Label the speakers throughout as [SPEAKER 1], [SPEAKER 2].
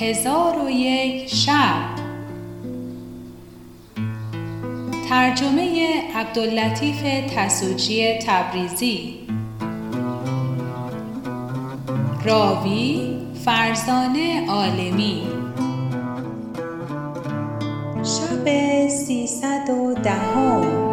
[SPEAKER 1] هزار و یک شب. ترجمه عبداللطیف تسوجی تبریزی. راوی فرزانه عالمی. شب سیصد و دهم.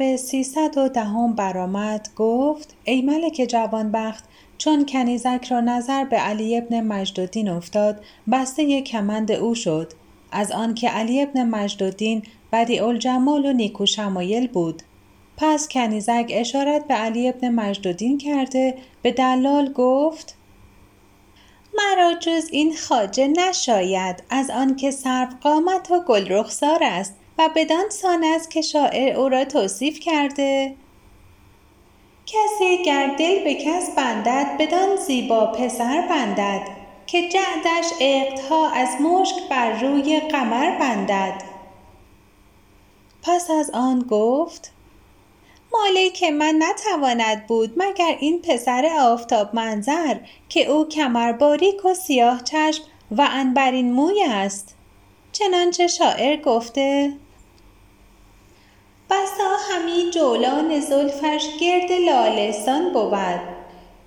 [SPEAKER 1] شب سیصد و دهم برآمد گفت ای ملک جوانبخت چون کنیزک را نظر به علی ابن مجدالدین افتاد بسته کمند او شد. از آنکه علی ابن مجدالدین بدیع الجمال و نیکو شمایل بود. پس کنیزک اشارت به علی ابن مجدالدین کرده به دلال گفت مرا جز این خواجه نشاید از آنکه سرو قامت و گل رخسار است. و بدان سان است که شاعر او را توصیف کرده کسی گر دل به کس بندد بدان زیبا پسر بندد که جعدش عقدها از مشک بر روی قمر بندد. پس از آن گفت مالک من نتواند بود مگر این پسر آفتاب منظر که او کمر باریک و سیاه چشم و عنبرین موی است؟ چنانچه شاعر گفته بسا همی جولان زلفش گرد لالستان بود.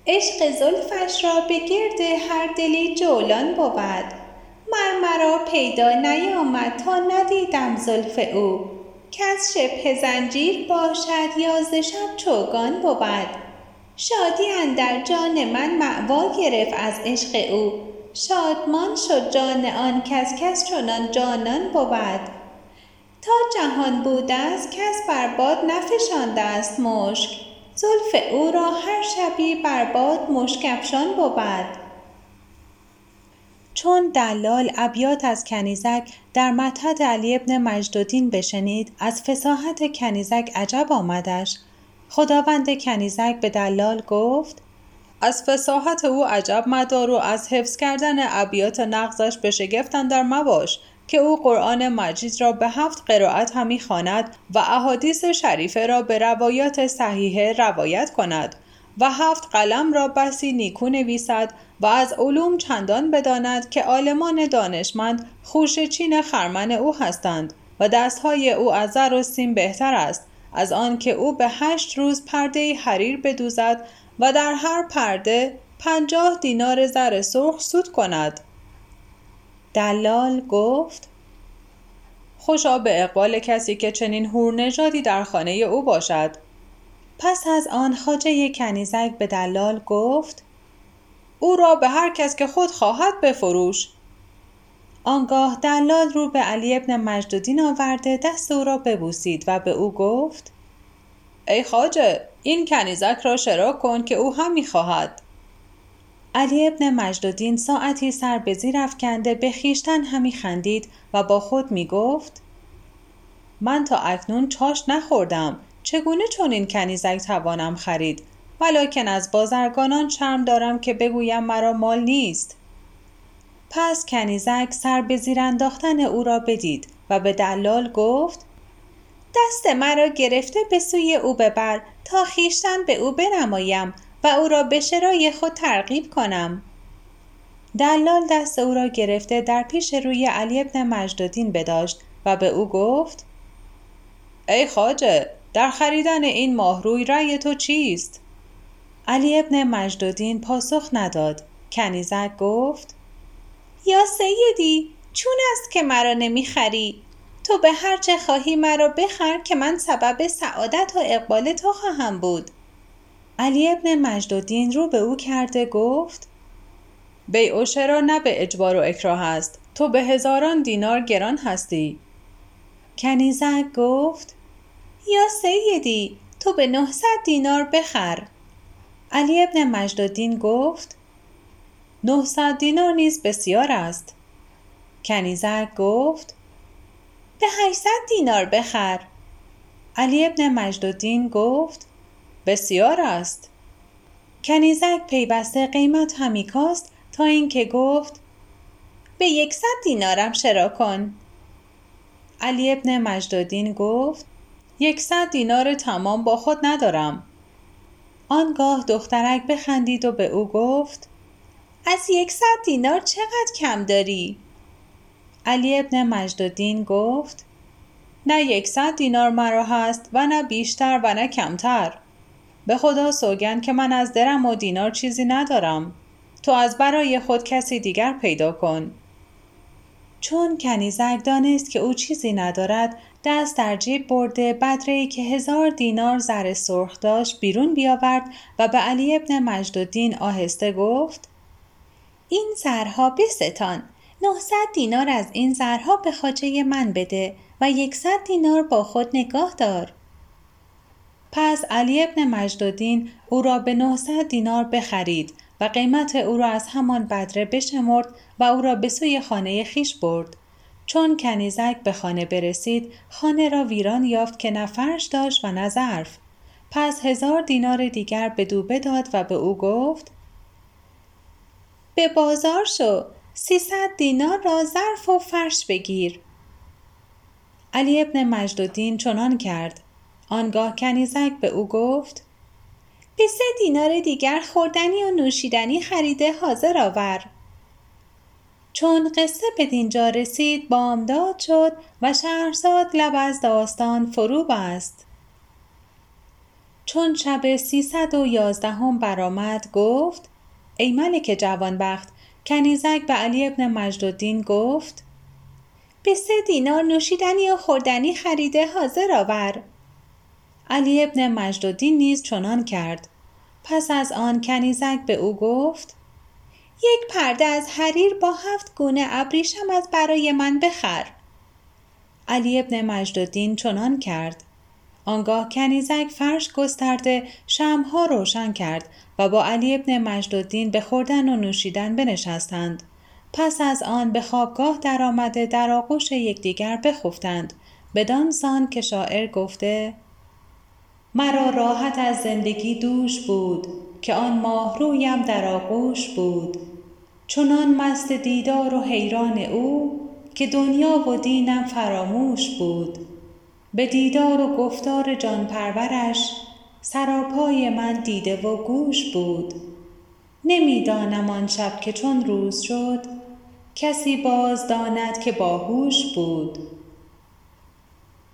[SPEAKER 1] عشق زلفش را به گرد هر دلی جولان بود. مر مرا پیدا نیامد تا ندیدم زلف او. کز شبه زنجیر باشد یا ز شب چوگان بود. شادی اندر جان من مأوا گرفت از عشق او. شادمان شد جان آن کس کس چنان جانان بود. تا جهان بوده است کس بر باد نفشانده است مشک. زلف او را هر شبی بر باد مشک افشان بود. چون دلال ابیات از کنیزک در مدحت علی ابن مجدالدین بشنید از فصاحت کنیزک عجب آمدش. خداوند کنیزک به دلال گفت از فصاحت او عجب مدار و از حفظ کردن ابیات نغزش به شگفت اندر مباش. که او قرآن مجید را به هفت قرائت همی خواند و احادیث شریفه را به روایات صحیحه روایت کند و هفت قلم را بسی نیکو نویسد و از علوم چندان بداند که عالمان دانشمند خوشه چین خرمن او هستند و دستهای او از زر و سیم بهتر است از آنکه او به هشت روز پرده حریر بدوزد و در هر پرده پنجاه دینار زر سرخ سود کند. دلال گفت خوشا به اقبال کسی که چنین هور نژادی در خانه او باشد. پس از آن خواجه کنیزک به دلال گفت او را به هر کس که خود خواهد بفروش. آنگاه دلال رو به علی ابن مجدالدین آورده دست او را ببوسید و به او گفت ای خواجه این کنیزک را شرا کن که او هم می‌خواهد علی ابن مجدالدین ساعتی سر به زیر افکنده به خویشتن همی خندید و با خود می گفت من تا اکنون چاش نخوردم چگونه چنین کنیزک توانم خرید؟ ولکن از بازرگانان شرم دارم که بگویم مرا مال نیست. پس کنیزک سر به زیر انداختن او را بدید و به دلال گفت دست مرا گرفته به سوی او ببر تا خویشتن به او بنمایم و او را به شرای خود ترغیب کنم. دلال دست او را گرفته در پیش روی علی ابن مجدالدین بداشت و به او گفت ای خواجه در خریدن این ماهروی رأی تو چیست؟ علی ابن مجدالدین پاسخ نداد. کنیزک گفت یا سیدی چون است که مرا نمی‌خری. تو به هر چه خواهی مرا بخر که من سبب سعادت و اقبال تو خواهم بود. علی ابن مجدالدین رو به او کرده گفت بیع شرا نه به اجبار و اکراه است. تو به هزاران دینار گران هستی. کنیزک گفت یا سیدی تو به نهصد دینار بخر. علی ابن مجدالدین گفت نهصد دینار نیز بسیار است. کنیزک گفت به هشتصد دینار بخر. علی ابن مجدالدین گفت بسیار است. کنیزک پیوسته قیمت همی کاست تا اینکه گفت به یکصد دینارم شرا کن. علی ابن مجدالدین گفت یکصد دینار تمام با خود ندارم. آنگاه دخترک بخندید و به او گفت از یکصد دینار چقدر کم داری؟ علی ابن مجدالدین گفت نه یکصد دینار مرا هست و نه بیشتر و نه کمتر. به خدا سوگند که من از درم و دینار چیزی ندارم. تو از برای خود کسی دیگر پیدا کن. چون کنیزک دانست که او چیزی ندارد دست در جیب برده بدره که هزار دینار زر سرخ داشت بیرون بیاورد و به علی ابن مجدالدین آهسته گفت این زرها بستان نهصد دینار از این زرها به خاجه من بده و یکصد دینار با خود نگاه دار. پس علی ابن مجدالدین او را به 900 دینار بخرید و قیمت او را از همان بدره بشمرد و او را به سوی خانه خیش برد. چون کنیزک به خانه برسید خانه را ویران یافت که نه فرش داشت و نه ظرف. پس هزار دینار دیگر به دو بداد و به او گفت به بازار شو سیصد دینار را ظرف و فرش بگیر. علی ابن مجدالدین چنان کرد. آنگاه کنیزک به او گفت به سه دینار دیگر خوردنی و نوشیدنی خریده حاضر آور. چون قصه به دینجا رسید بامداد شد و شهرزاد لب از داستان فرو بست. چون شب سیصد و یازدهم برآمد گفت ای ملک جوانبخت کنیزک به علی ابن مجدالدین گفت به سه دینار نوشیدنی و خوردنی خریده حاضر آور. علی ابن مجدالدین نیز چنان کرد. پس از آن کنیزک به او گفت یک پرده از حریر با هفت گونه ابریشم از برای من بخر. علی ابن مجدالدین چنان کرد. آنگاه کنیزک فرش گسترده شمها روشن کرد و با علی ابن مجدالدین به خوردن و نوشیدن بنشستند. پس از آن به خوابگاه درآمده در آغوش یکدیگر بخفتند. بدان سان که شاعر گفته مرا راحت از زندگی دوش بود که آن ماه رویم در آغوش بود. چنان مست دیدار و حیران او که دنیا و دینم فراموش بود. به دیدار و گفتار جان پرورش سراپای من دیده و گوش بود. نمی‌دانم آن شب که چون روز شد کسی باز داند که باهوش بود.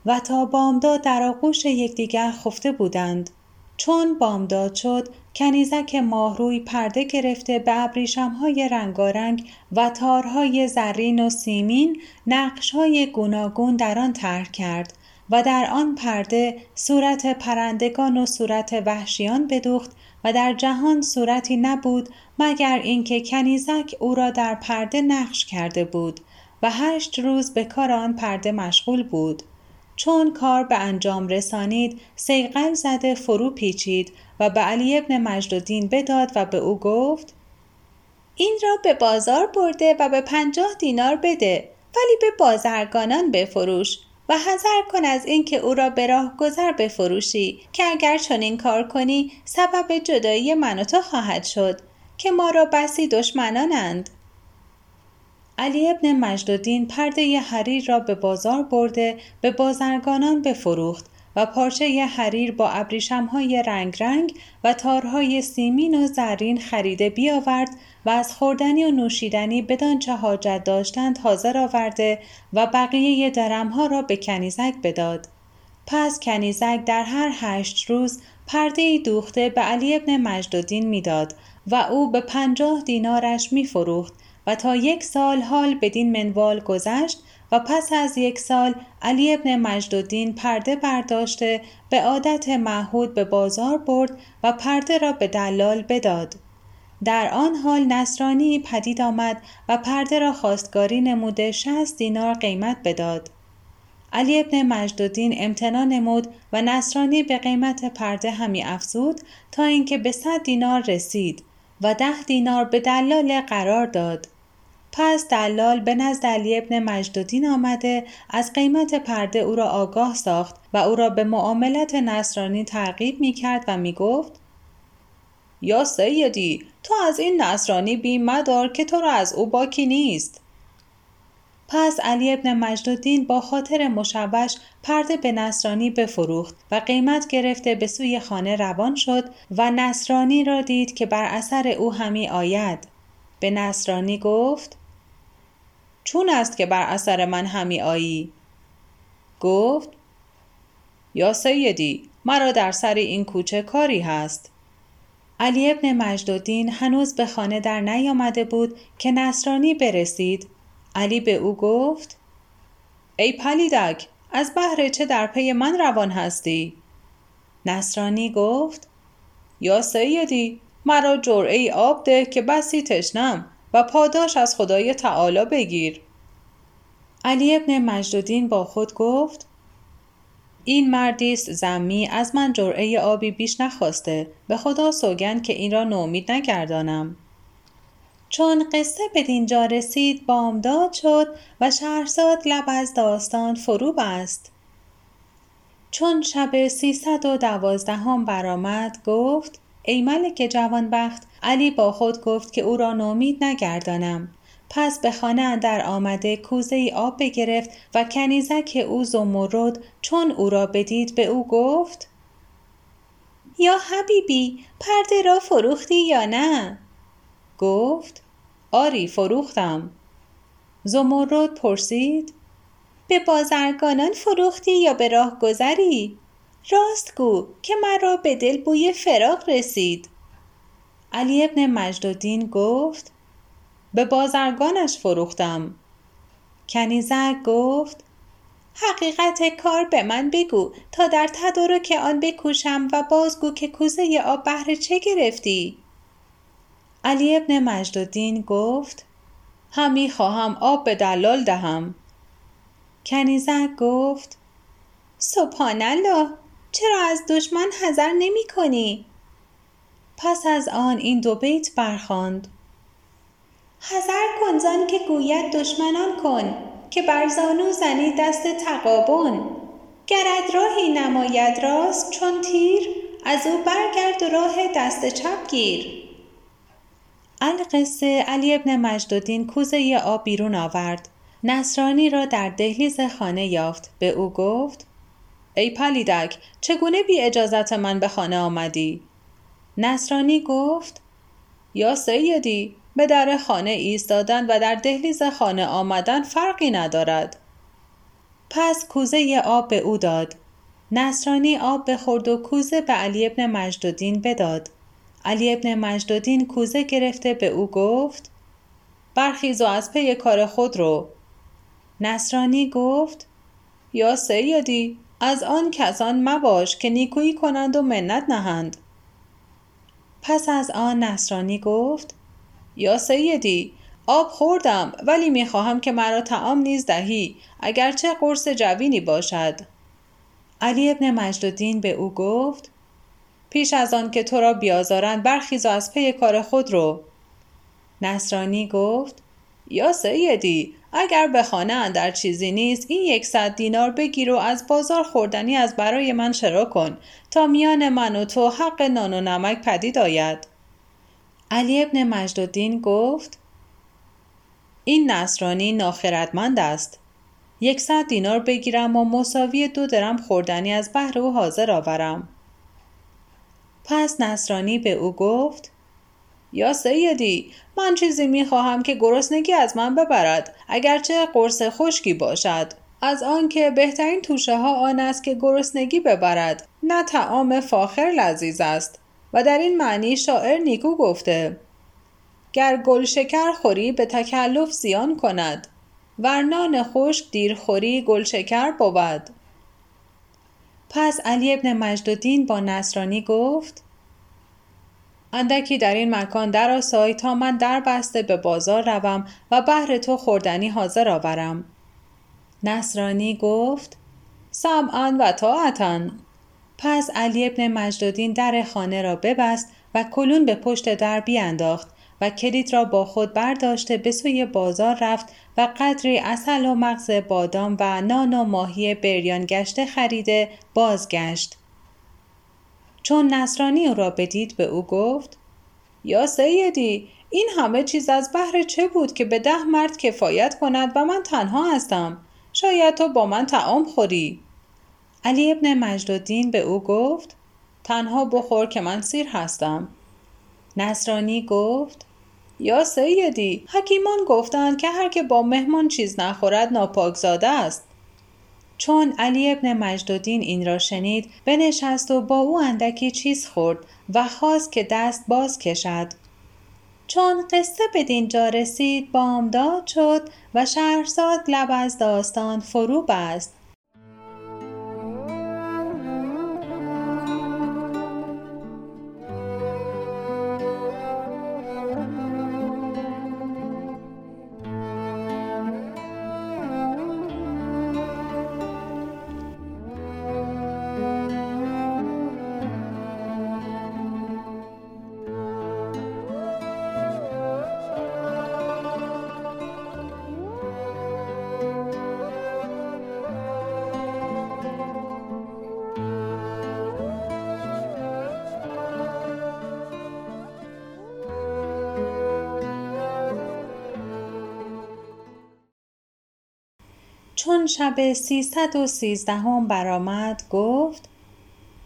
[SPEAKER 1] و تا بامداد در آغوش یکدیگر خفته بودند. چون بامداد شد کنیزک ماهروی پرده گرفته به ابریشمهای رنگارنگ و تارهای زرین و سیمین نقشهای گوناگون در آن طرح کرد و در آن پرده صورت پرندگان و صورت وحشیان بدوخت و در جهان صورتی نبود مگر اینکه کنیزک او را در پرده نقش کرده بود و هشت روز به کار آن پرده مشغول بود. چون کار به انجام رسانید سیقل زده فرو پیچید و به علی ابن مجدالدین بداد و به او گفت این را به بازار برده و به پنجاه دینار بده ولی به بازرگانان بفروش و حذر کن از اینکه او را به راه گذر بفروشی که اگر چنین کار کنی سبب جدایی من و تو خواهد شد که ما را بسی دشمنانند. علی ابن مجدالدین پرده حریر را به بازار برده به بازرگانان بفروخت و پارچه حریر با ابریشمهای رنگ رنگ و تارهای سیمین و زرین خریده بیاورد و از خوردنی و نوشیدنی بدان چه حاجت داشتند حاضر آورده و بقیه درمها را به کنیزک بداد. پس کنیزک در هر هشت روز پرده دوخته به علی ابن مجدالدین می‌داد و او به پنجاه دینارش میفروخت و تا یک سال حال بدین منوال گذشت و پس از یک سال علی ابن مجدالدین پرده برداشته به عادت معهود به بازار برد و پرده را به دلال بداد. در آن حال نصرانی پدید آمد و پرده را خواستگاری نموده شست دینار قیمت بداد. علی ابن مجدالدین امتنا نمود و نصرانی به قیمت پرده همی افزود تا اینکه به صد دینار رسید. و ده دینار به دلال قرار داد. پس دلال به نزد علی ابن مجدودین آمده از قیمت پرده او را آگاه ساخت و او را به معاملت نصرانی ترغیب می کرد و می گفت یا سیدی تو از این نصرانی بیم مدار که تو را از او باکی نیست. پس علی ابن مجدودین با خاطر مشوش پرده به نصرانی بفروخت و قیمت گرفته به سوی خانه روان شد و نصرانی را دید که بر اثر او همی آید. به نصرانی گفت چون است که بر اثر من همی آیی؟ گفت یا سیدی مرا در سر این کوچه کاری هست. علی ابن مجدودین هنوز به خانه در نیامده بود که نصرانی برسید علی به او گفت ای پلیدک از بهر چه در پی من روان هستی؟ نصرانی گفت یا سیدی مرا جرعه آب ده که بسی تشنم و پاداش از خدای تعالی بگیر. علی ابن مجدودین با خود گفت این مردی است زمی از من جرعه آبی بیش نخواسته به خدا سوگند که این را نومید نگردانم. چون قصه به دینجا رسید بامداد شد و شهرزاد لب از داستان فرو بست. چون شب سیصد و دوازدهم برآمد گفت ای ملک جوانبخت علی با خود گفت که او را نومید نگردانم. پس به خانه اندر آمده کوزه ای آب بگرفت و کنیزک او زمرد چون او را بدید به او گفت یا حبیبی پرده را فروختی یا نه؟ گفت آری فروختم. زمرد پرسید به بازرگانان فروختی یا به راه گذری؟ راست گو که مرا به دل بوی فراق رسید. علی ابن مجدودین گفت به بازرگانش فروختم. کنیزک گفت حقیقت کار به من بگو تا در تدارک آن بکوشم و بازگو که کوزه آب بهر چه گرفتی؟ علی ابن مجدالدین گفت همی خواهم آب به دلال دهم. کنیزک گفت سبحان الله چرا از دشمن حذر نمی کنی؟ پس از آن این دو بیت برخواند حذر کن زان که گوید دشمنان کن که بر زانو زنی دست تقابن. گرد راهی نماید راست چون تیر از او برگرد و راه دست چپ گیر. القصه علی ابن مجدودین کوزه آب بیرون آورد. نصرانی را در دهلیز خانه یافت. به او گفت ای پلیدک چگونه بی اجازت من به خانه آمدی؟ نصرانی گفت یا سیدی به در خانه ایستادن و در دهلیز خانه آمدن فرقی ندارد. پس کوزه آب به او داد. نصرانی آب بخورد و کوزه به علی ابن مجدودین بداد. علی ابن مجدودین کوزه گرفته به او گفت برخیز و از پی کار خود رو. نصرانی گفت یا سیدی از آن کسان مباش که نیکویی کنند و منت نهند. پس از آن نصرانی گفت یا سیدی آب خوردم ولی می‌خواهم که مرا تعام نیز دهی اگرچه قرص جوینی باشد. علی ابن مجدودین به او گفت پیش از آن که تو را بیازارند برخیز و از پی کار خود رو. نصرانی گفت یا سیدی اگر به خانه اندر چیزی نیست این یکصد دینار بگیر و از بازار خوردنی از برای من شرا کن تا میان من و تو حق نان و نمک پدید آید. علی ابن مجدالدین گفت این نصرانی ناخردمند است. یکصد دینار بگیرم و مساوی دو درم خوردنی از بهر او حاضر آورم. پس نصرانی به او گفت یا سیدی من چیزی می‌خواهم که گرسنگی از من ببرد اگرچه قرص خشکی باشد. از آنکه بهترین توشه ها آن است که گرسنگی ببرد نه تعام فاخر لذیذ است. و در این معنی شاعر نیکو گفته گر گل شکر خوری به تکلف زیان کند ور نان خشک دیر خوری گل شکر بود. پس علی ابن مجدالدین با نصرانی گفت اندکی در این مکان در آسای تا من در بسته به بازار روم و بهر تو خوردنی حاضر آورم. نصرانی گفت سمعا و طاعتا. پس علی ابن مجدودین در خانه را ببست و کلون به پشت در بیانداخت. و کلید را با خود برداشته به سوی بازار رفت و قدری اصل و مغز بادام و نان و ماهی بریان گشته خریده بازگشت. چون نصرانی او را بدید به او گفت یا سیدی این همه چیز از بهر چه بود که به ده مرد کفایت کند و من تنها هستم؟ شاید تو با من تعام خوری. علی ابن مجدالدین به او گفت تنها بخور که من سیر هستم. نصرانی گفت یا سیدی؟ حکیمان گفتند که هر که با مهمان چیز نخورد ناپاکزاده است. چون علی ابن مجدودین این را شنید بنشست و با او اندکی چیز خورد و خواست که دست باز کشد. چون قصه به دینجا رسید بامداد شد و شهرزاد لب از داستان فرو بست چون شب سیصد و سیزدهم برآمد گفت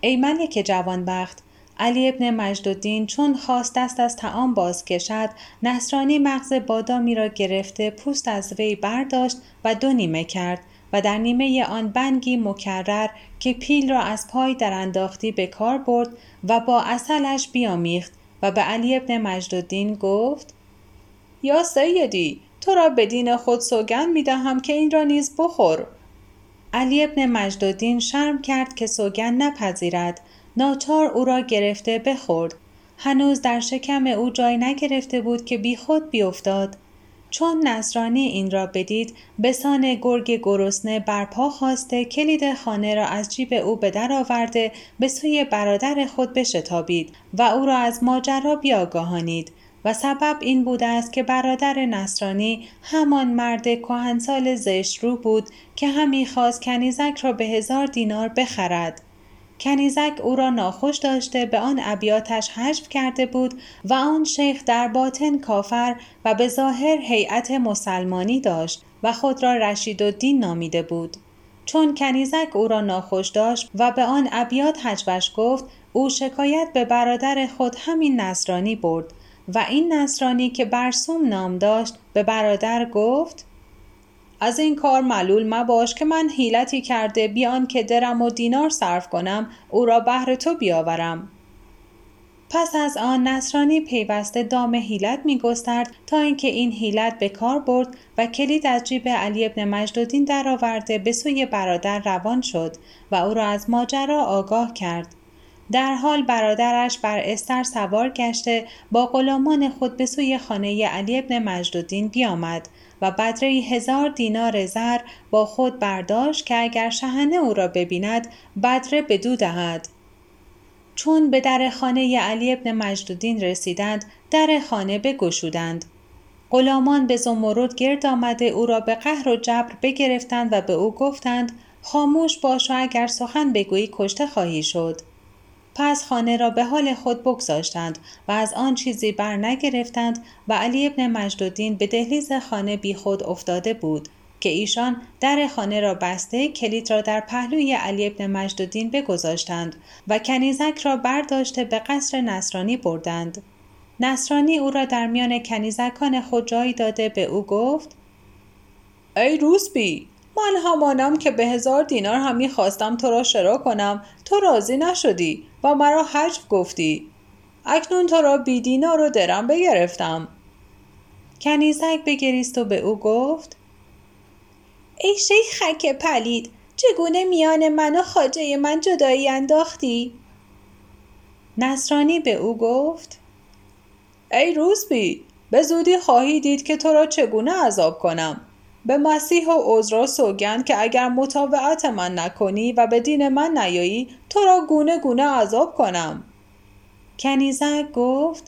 [SPEAKER 1] ای ملک جوانبخت علی ابن مجدالدین چون خواست دست از تعام باز کشد نصرانی مغز بادامی را گرفته پوست از وی برداشت و دو نیمه کرد و در نیمه آن بنگی مکرر که پیل را از پای در انداختی به کار برد و با اصلش بیامیخت و به علی ابن مجدالدین گفت یا سیدی تو را به دین خود سوگند می دهم که این را نیز بخور. علی ابن مجدالدین شرم کرد که سوگند نپذیرد. ناچار او را گرفته بخورد. هنوز در شکم او جای نگرفته بود که بیخود بیافتاد. چون نصرانی این را بدید به سان گرگ گرسنه برپا خواسته کلید خانه را از جیب او به در آورده به سوی برادر خود بشتابید و او را از ماجرا بیاگاهانید. و سبب این بوده است که برادر نصرانی همان مرد کهنسال زشت رو بود که همی خواست کنیزک را به هزار دینار بخرد. کنیزک او را ناخوش داشته به آن ابیاتش حجب کرده بود و آن شیخ در باطن کافر و به ظاهر هیئت مسلمانی داشت و خود را رشید و دین نامیده بود. چون کنیزک او را ناخوش داشت و به آن ابیات حجبش گفت او شکایت به برادر خود همین نصرانی برد و این نصرانی که برسوم نام داشت به برادر گفت از این کار معلول مباش که من حیلتی کرده بیان که درم و دینار صرف کنم او را بهر تو بیاورم. پس از آن نصرانی پیوسته دام حیلت می گسترد تا اینکه این حیلت به کار برد و کلید از جیب علی ابن مجدودین درآورده به سوی برادر روان شد و او را از ماجرا آگاه کرد. در حال برادرش بر استر سوار گشته با غلامان خود به سوی خانه علی ابن مجدودین بیامد و بدره هزار دینار زر با خود برداشت که اگر شهنه او را ببیند بدره بدو دهد. چون به در خانه علی ابن مجدودین رسیدند در خانه بگشودند. غلامان به زمرد گرد آمده او را به قهر و جبر بگرفتند و به او گفتند خاموش باش و اگر سخن بگویی کشته خواهی شد. پس خانه را به حال خود بگذاشتند و از آن چیزی بر نگرفتند و علی ابن مجدودین به دهلیز خانه بی خود افتاده بود که ایشان در خانه را بسته کلید را در پهلوی علی ابن مجدودین بگذاشتند و کنیزک را برداشته به قصر نصرانی بردند. نصرانی او را در میان کنیزکان خود جایی داده به او گفت ای روسبی من همانم که به هزار دینار همی خواستم تو را شرا کنم. تو راضی نشدی و مرا حجب گفتی. اکنون تو را بی دینار و درم بگرفتم. کنیزک بگریست و به او گفت ای شیخ خک پلید چگونه میان من و خاجه من جدایی انداختی؟ نصرانی به او گفت ای روزبی به زودی خواهی دید که تو را چگونه عذاب کنم. به مسیح و عذرا سوگند که اگر مطاوعت من نکنی و به دین من نیایی تو را گونه گونه عذاب کنم. کنیزک گفت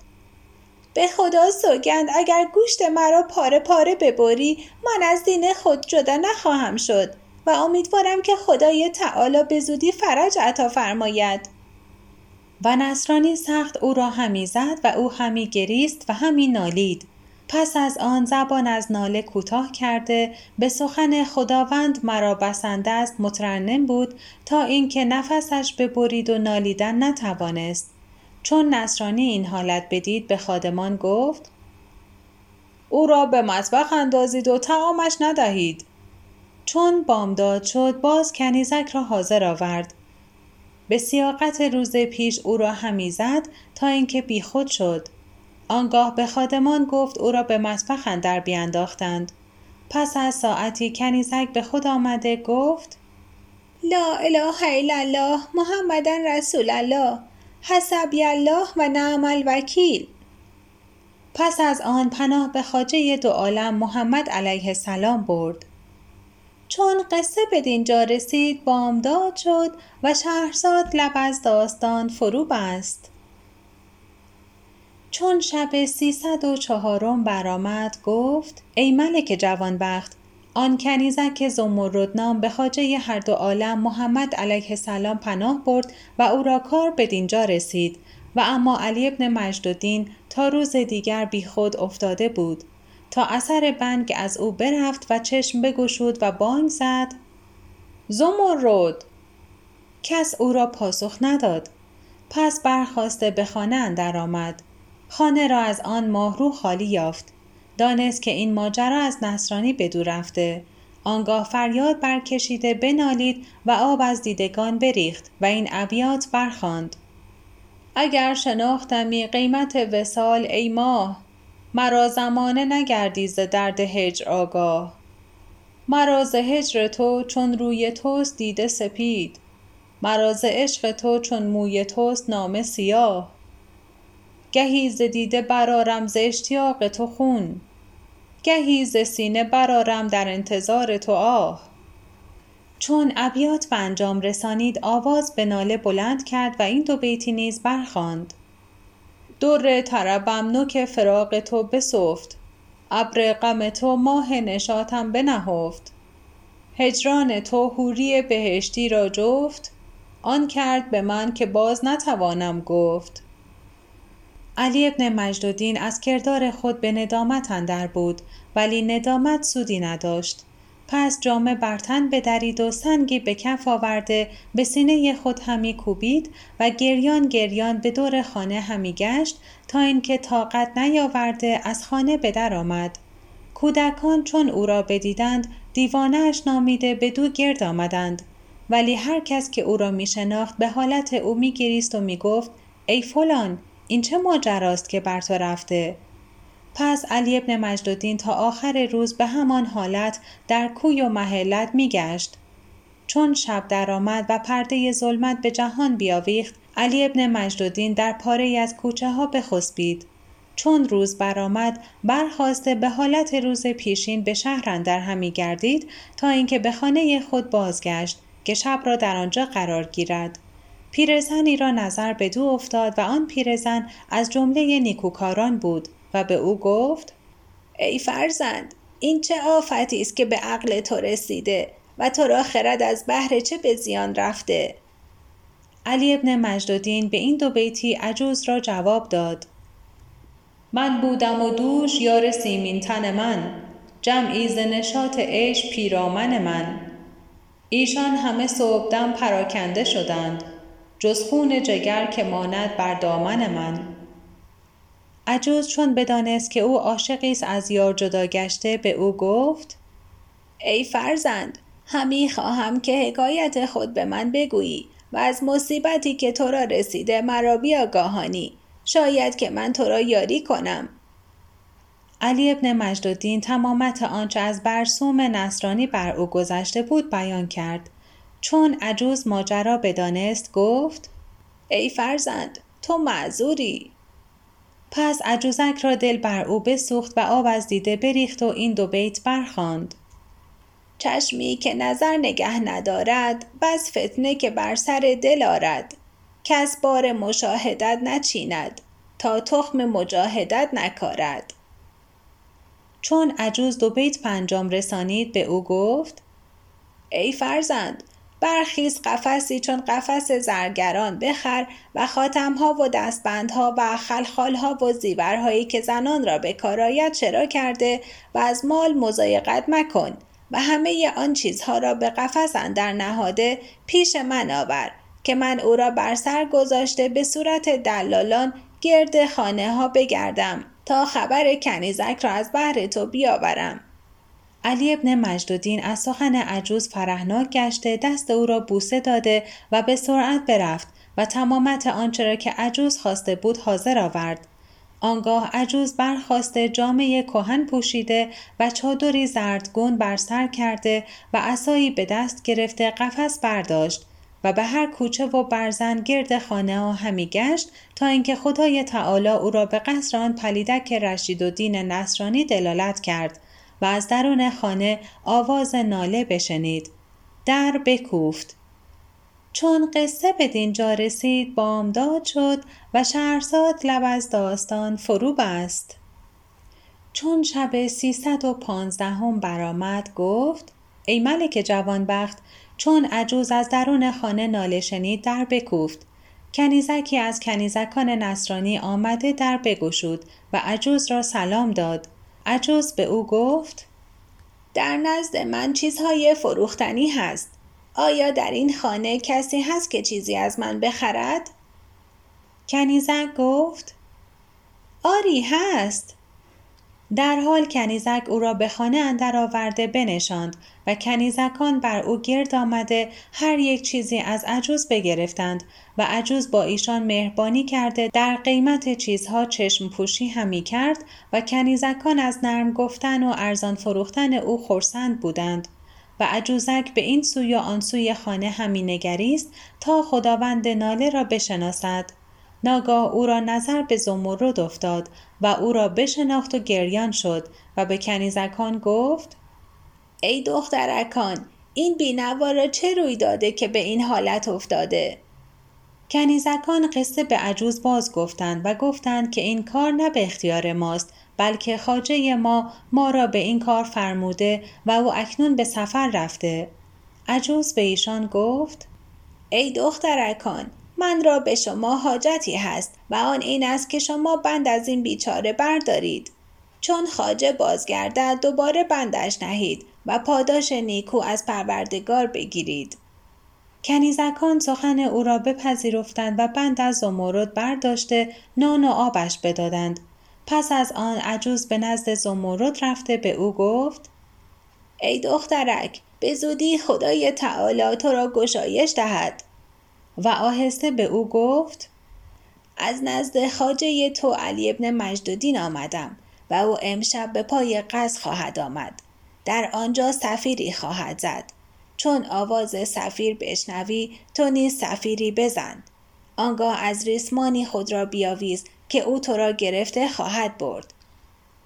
[SPEAKER 1] به خدا سوگند اگر گوشت مرا پاره پاره ببری من از دین خود جدا نخواهم شد و امیدوارم که خدای تعالی به زودی فرج عطا فرماید. و نصرانی سخت او را همی زد و او همی گریست و همی نالید. پس از آن زبان از ناله کوتاه کرده به سخن خداوند مرا بسنده است مترنم بود تا اینکه نفسش ببرید و نالیدن نتوانست. چون نصرانی این حالت بدید به خادمان گفت او را به مطبخ اندازید و تعامش ندهید. چون بامداد شد باز کنیزک را حاضر آورد. به سیاقت روز پیش او را همی زد تا اینکه بیخود شد. آنگاه به خادمان گفت او را به مطبخ اندر بیانداختند پس از ساعتی کنیزک به خود آمده گفت لا اله الا الله محمدا رسول الله حسبی الله و نعم الوکیل. پس از آن پناه به خاجه دو عالم محمد علیه السلام برد. چون قصه به دینجا رسید بامداد شد و شهرزاد لب از داستان فرو بست چون شب سیصد و چهارم برآمد گفت ای ملک جوانبخت آن کنیزک نام به خاجه هر دو عالم محمد علیه السلام پناه برد و او را کار به دینجا رسید و اما علی ابن مجددین تا روز دیگر بیخود افتاده بود. تا اثر بنگ از او برفت و چشم بگشود و بانگ زد زمرد! کس او را پاسخ نداد. پس برخواسته به خانه اندر آمد. خانه را از آن ماهرو خالی یافت. دانست که این ماجرا از نصرانی بدو رفته. آنگاه فریاد برکشیده بنالید و آب از دیدگان بریخت و این ابیات برخواند اگر شناختمی قیمت وسال ای ماه مرا زمانه نگردی ز درد هجر آگاه. مرا ز هجر تو چون روی توست دیده سپید. مرا ز عشق تو چون موی توست نامه سیاه. گهی ز دیده برآرم ز اشتیاق تو خون. گهی ز سینه برآرم در انتظار تو آه. چون ابیات به انجام رسانید آواز به ناله بلند کرد و این دو بیتی نیز برخواند. در طربم نوک فراق تو بسفت. ابر غم تو ماه نشاطم بنهفت. هجران تو حوری بهشتی را جفت. آن کرد به من که باز نتوانم گفت. علی ابن مجددین از کردار خود به ندامت اندر بود ولی ندامت سودی نداشت. پس جامه برتن بدرید و سنگی به کف آورده به سینه خود همی کوبید و گریان گریان به دور خانه همی گشت تا اینکه طاقت نیاورده از خانه به در آمد. کودکان چون او را بدیدند دیوانهاش نامیده به دو گرد آمدند. ولی هر کس که او را می شناخت به حالت او می گریست و می گفت ای فلان! این چه ماجراست که بر تو رفته؟ پس علی ابن مجددین تا آخر روز به همان حالت در کوی و محلت میگشت. چون شب درآمد و پرده ظلمت به جهان بیاویخت علی ابن مجددین در پاره از کوچه ها بخسبید. چون روز برآمد برخواسته به حالت روز پیشین به شهر اندر همی گردید تا اینکه به خانه خود بازگشت که شب را در آنجا قرار گیرد. پیرزنی را نظر به دو افتاد و آن پیرزن از جمله نیکوکاران بود و به او گفت ای فرزند این چه آفتی است که به عقل تو رسیده و تو را خرد از بهر چه به زیان رفته؟ علی ابن مجددین به این دو بیتی عجوز را جواب داد من بودم و دوش یار سیمین تن من جمعی ز نشاط عیش پیرامن من. ایشان همه صبحدم پراکنده شدند. جز خون جگر که ماند بر دامن من. عجوز چون بدانست که او عاشقی است از یار جدا گشته به او گفت ای فرزند همی خواهم که حکایت خود به من بگویی و از مصیبتی که تو را رسیده مرا بیاگاهانی. شاید که من تو را یاری کنم. علی ابن مجددین تمامت آنچه از برسوم نصرانی بر او گذشته بود بیان کرد. چون عجوز ماجرا بدانست گفت ای فرزند تو معذوری. پس عجوزک را دل بر او بسوخت و آب از دیده بریخت و این دو بیت برخواند چشمی که نظر نگه ندارد بس فتنه که بر سر دل آرد. کس بار مشاهدت نچیند
[SPEAKER 2] تا تخم مجاهدت نکارد.
[SPEAKER 1] چون عجوز دو بیت پنجم رسانید به او گفت
[SPEAKER 2] ای فرزند برخیز قفسی چون قفس زرگران بخر و خاتمها و دستبندها و خلخالها و زیورهایی که زنان را به کارایت چرا کرده و از مال مزایقت مکن و همه آن چیزها را به قفس اندر نهاده پیش من آور که من او را بر سر گذاشته به صورت دلالان گرد خانه ها بگردم تا خبر کنیزک را از بحر تو بیاورم.
[SPEAKER 1] علی ابن مجدودین از سخن عجوز فرهناک گشته دست او را بوسه داده و به سرعت برفت و تمامت آنچه را که عجوز خواسته بود حاضر آورد. آنگاه عجوز برخواسته جامعه کهن پوشیده و چادری زردگون بر سر کرده و عصایی به دست گرفته قفس برداشت و به هر کوچه و برزن گرد خانه ها همی گشت تا اینکه خدای تعالی او را به قصر آن پلیدک رشید و دین نصرانی دلالت کرد. و از درون خانه آواز ناله بشنید. در بکوفت. چون قصه به دینجا رسید بامداد شد و شهرزاد لب از داستان فرو بست چون شب سیصد و پانزدهم برآمد گفت ای ملک جوانبخت چون عجوز از درون خانه ناله شنید در بکوفت. کنیزکی از کنیزکان نصرانی آمده در بگشود و عجوز را سلام داد. عجوز به او گفت
[SPEAKER 2] در نزد من چیزهای فروختنی هست آیا در این خانه کسی هست که چیزی از من بخرد؟
[SPEAKER 1] کنیزک گفت آری هست در حال کنیزک او را به خانه اندر آورده بنشاند و کنیزکان بر او گرد آمده هر یک چیزی از عجوز بگرفتند و عجوز با ایشان مهربانی کرده در قیمت چیزها چشم پوشی همی کرد و کنیزکان از نرم گفتن و ارزان فروختن او خرسند بودند و عجوزک به این سوی و آن سوی خانه همی نگریست تا خداوند ناله را بشناسد. ناگاه او را نظر به زمرد افتاد و او را بشناخت و گریان شد و به کنیزکان گفت
[SPEAKER 2] ای دخترکان این بینوا را چه روی داده که به این حالت افتاده؟
[SPEAKER 1] کنیزکان قصه به عجوز باز گفتند و گفتند که این کار نه به اختیار ماست بلکه خاجه ما ما را به این کار فرموده و او اکنون به سفر رفته. عجوز به ایشان گفت
[SPEAKER 2] ای دخترکان من را به شما حاجتی هست و آن این است که شما بند از این بیچاره بردارید. چون خاجه بازگردد دوباره بندش نهید و پاداش نیکو از پروردگار بگیرید.
[SPEAKER 1] کنیزکان سخن او را بپذیرفتند و بند از زمرد برداشته نان و آبش بدادند. پس از آن عجوز به نزد زمرد رفته به او گفت
[SPEAKER 2] ای دخترک به زودی خدای تعالی تو را گشایش دهد.
[SPEAKER 1] و آهسته به او گفت
[SPEAKER 2] از نزد خاجه تو علی ابن مجدودین آمدم و او امشب به پای قصد خواهد آمد. در آنجا سفیری خواهد زد. چون آواز سفیر بشنوی تو نیز سفیری بزن. آنگاه از ریسمانی خود را بیاویز که او تو را گرفته خواهد برد.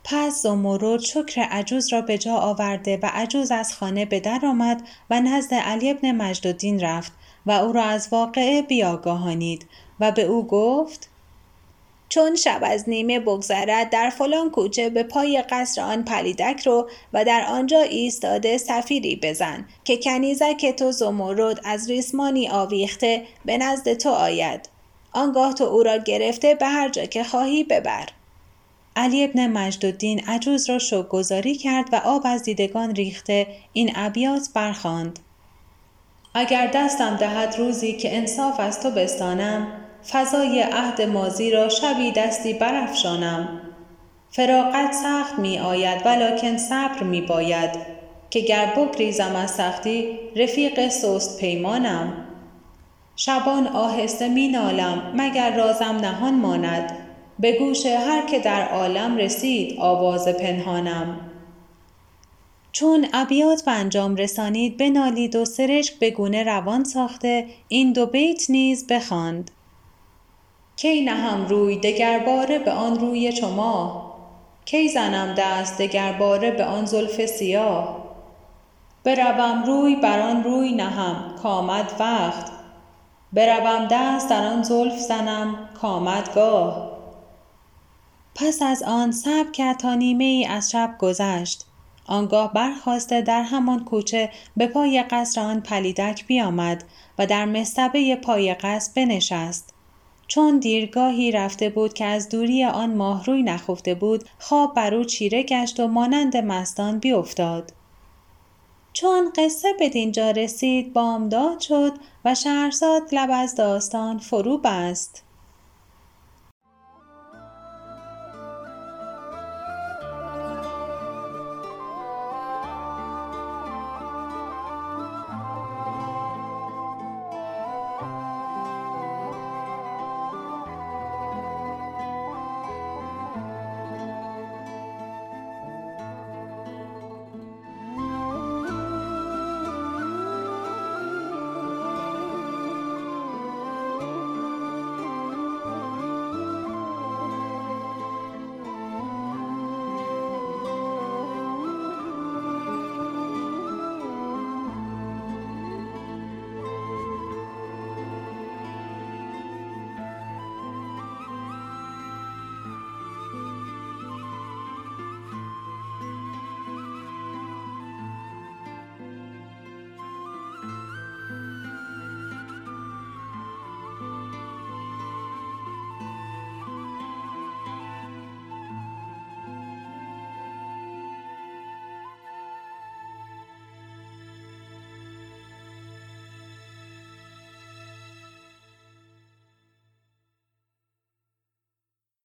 [SPEAKER 1] پس زمرد شکر عجوز را به جا آورده و عجوز از خانه به در آمد و نزد علی ابن مجدالدین رفت و او را از واقعه بیاگاهانید. و به او گفت
[SPEAKER 2] چون شب از نیمه بگذرد در فلان کوچه به پای قصر آن پلیدک رو و در آنجا ایستاده سفیری بزن که کنیزک تو زمرد از ریسمانی آویخته به نزد تو آید. آنگاه تو او را گرفته به هر جا که خواهی ببر.
[SPEAKER 1] علی ابن مجدالدین عجوز را شوگذاری کرد و آب از دیدگان ریخته این ابیات برخواند اگر دستم دهد روزی که انصاف از تو بستانم فضای عهد مازی را شبی دستی برافشانم. فراقت سخت می آید ولکن صبر می باید. که گر بگریزم از سختی رفیق سست پیمانم. شبان آهسته می نالم مگر رازم نهان ماند. به گوش هر که در عالم رسید آواز پنهانم. چون ابیات به انجام رسانید بنالید و سرشک به گونه روان ساخته این دو بیت نیز بخواند. کی نهم روی دگرباره به آن روی شما کی زنم دست دگرباره به آن زلف سیاه؟ بروم روی بر آن روی نهم کامد وقت. بروم دست در آن زلف زنم کامد گاه. پس از آن صبر کرد تا نیمه ای از شب گذشت. آنگاه برخواسته در همان کوچه به پای قصر آن پلیدک بیامد و در مستبه پای قصر بنشست. چون دیرگاهی رفته بود که از دوری آن ماهروی نخفته بود خواب بر او چیره گشت و مانند مستان بیفتاد چون قصه به دینجا رسید بامداد شد و شهرزاد لب از داستان فرو بست.